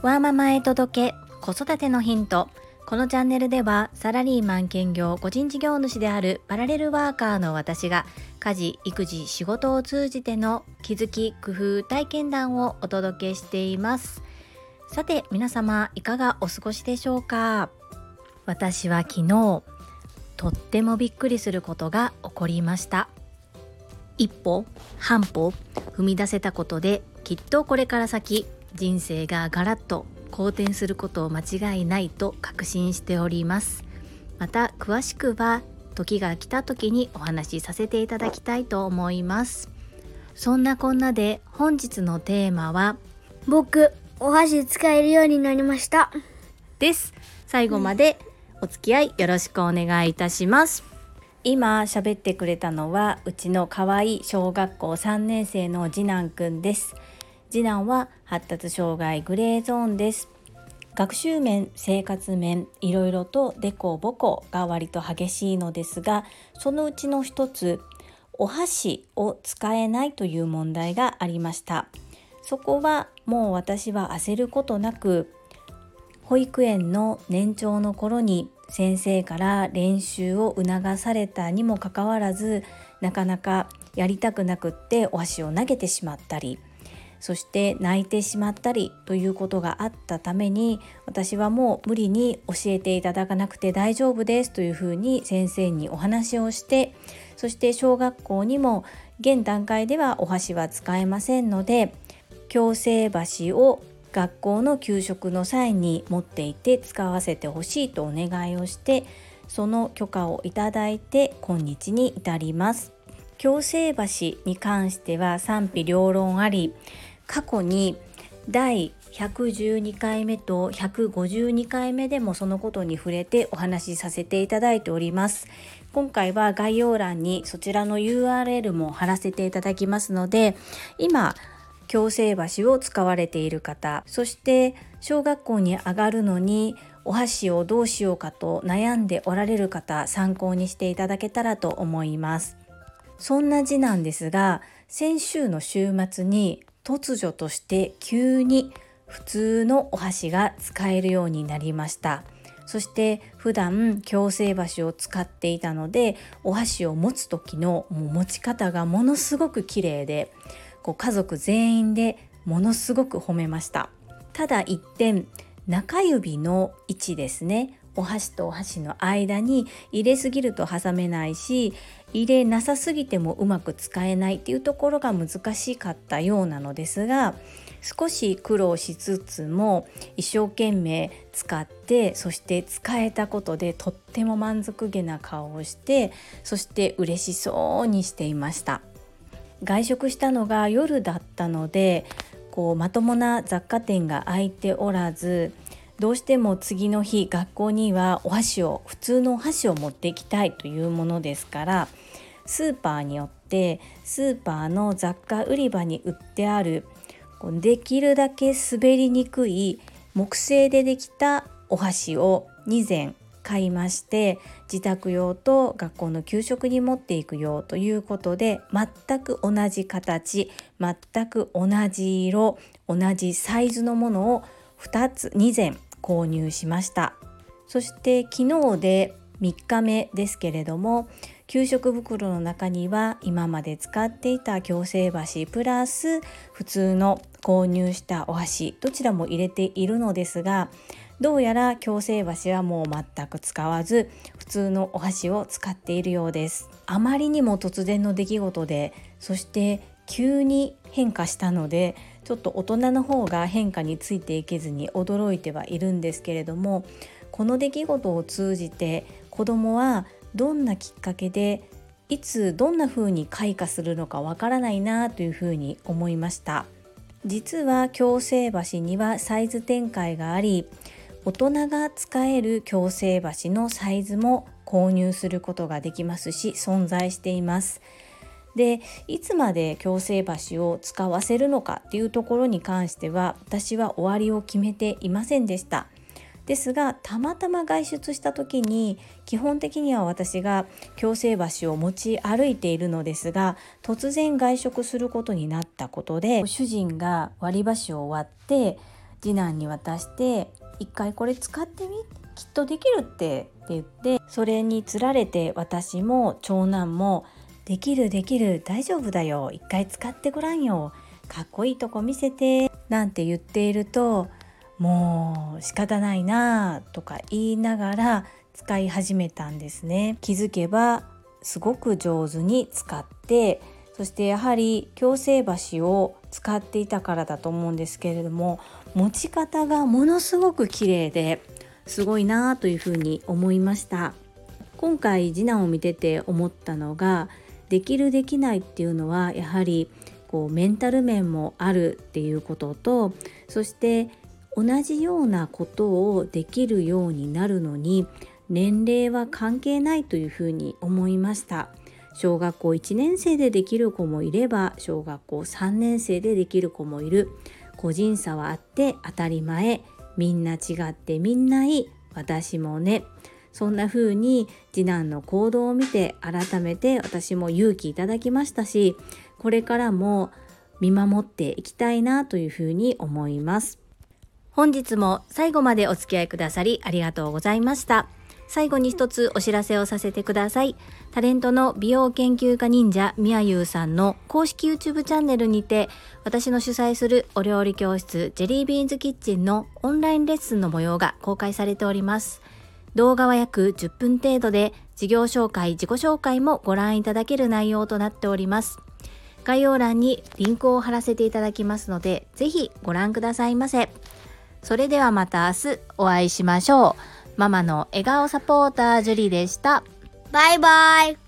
ワーママへ届け子育てのヒント。このチャンネルではサラリーマン兼業個人事業主であるパラレルワーカーの私が家事育児仕事を通じての気づき工夫体験談をお届けしています。さて皆様いかがお過ごしでしょうか？私は昨日とってもびっくりすることが起こりました。一歩半歩踏み出せたことできっとこれから先人生がガラッと好転することを間違いないと確信しております。また詳しくは時が来た時にお話しさせていただきたいと思います。そんなこんなで本日のテーマは僕お箸使えるようになりました。です。最後までお付き合いよろしくお願いいたします。今喋ってくれたのはうちの可愛い小学校3年生の次男くんです次男は発達障害グレーゾーンです。学習面生活面いろいろとデコボコが割と激しいのですがそのうちの一つお箸を使えないという問題がありました。そこはもう私は焦ることなく保育園の年長の頃に先生から練習を促されたにもかかわらずなかなかやりたくなくってお箸を投げてしまったり。そして泣いてしまったりということがあったために私はもう無理に教えていただかなくて大丈夫ですというふうに先生にお話をしてそして小学校にも現段階ではお箸は使えませんので矯正箸を学校の給食の際に持っていて使わせてほしいとお願いをしてその許可をいただいて今日に至ります。矯正橋に関しては賛否両論あり過去に第112回目と152回目でもそのことに触れてお話しさせていただいております。今回は概要欄にそちらの URL も貼らせていただきますので今矯正橋を使われている方そして小学校に上がるのにお箸をどうしようかと悩んでおられる方参考にしていただけたらと思います。そんな字なんですが先週の週末に突如として急に普通のお箸が使えるようになりました。そして普段矯正箸を使っていたのでお箸を持つ時の持ち方がものすごく綺麗でこう家族全員でものすごく褒めました。ただ一点中指の位置ですね。お箸とお箸の間に入れすぎると挟めないし入れなさすぎてもうまく使えないっていうところが難しかったようなのですが少し苦労しつつも一生懸命使ってそして使えたことでとっても満足げな顔をしてそして嬉しそうにしていました。外食したのが夜だったのでこうまともな雑貨店が開いておらずどうしても次の日学校にはお箸を普通のお箸を持っていきたいというものですからスーパーによってスーパーの雑貨売り場に売ってあるできるだけ滑りにくい木製でできたお箸を2膳買いまして自宅用と学校の給食に持っていくよということで全く同じ形全く同じ色同じサイズのものを2つ2膳購入しました。そして昨日で3日目ですけれども給食袋の中には今まで使っていた矯正箸プラス普通の購入したお箸どちらも入れているのですがどうやら矯正箸はもう全く使わず普通のお箸を使っているようです。あまりにも突然の出来事でそして急に変化したのでちょっと大人の方が変化についていけずに驚いてはいるんですけれどもこの出来事を通じて子どもはどんなきっかけでいつどんな風に開花するのかわからないなというふうに思いました。実は矯正橋にはサイズ展開があり大人が使える矯正橋のサイズも購入することができますし存在しています。でいつまで矯正橋を使わせるのかっていうところに関しては私は終わりを決めていませんでした。ですがたまたま外出した時に基本的には私が矯正橋を持ち歩いているのですが突然外食することになったことで主人が割り箸を割って次男に渡して「一回これ使ってみきっとできるって」って言ってそれにつられて私も長男も「できるできる大丈夫だよ。一回使ってごらんよ。かっこいいとこ見せて」なんて言っているともう仕方ないなとか言いながら使い始めたんですね。気づけばすごく上手に使ってそしてやはり矯正箸を使っていたからだと思うんですけれども持ち方がものすごく綺麗ですごいなというふうに思いました。今回次男を見てて思ったのができるできないっていうのはやはりこうメンタル面もあるっていうこととそして同じようなことをできるようになるのに年齢は関係ないというふうに思いました。小学校1年生でできる子もいれば小学校3年生でできる子もいる。個人差はあって当たり前。みんな違ってみんないい。私もね。そんな風に次男の行動を見て改めて私も勇気いただきましたしこれからも見守っていきたいなというふうに思います本日も最後までお付き合いくださりありがとうございました最後に一つお知らせをさせてください。タレントの美容研究家忍者みやゆうさんの公式 YouTube チャンネルにて私の主催するお料理教室ジェリービーンズキッチンのオンラインレッスンの模様が公開されております。動画は約10分程度で事業紹介、自己紹介もご覧いただける内容となっております。概要欄にリンクを貼らせていただきますので、ぜひご覧くださいませ。それではまた明日お会いしましょう。ママの笑顔サポータージュリでした。バイバイ。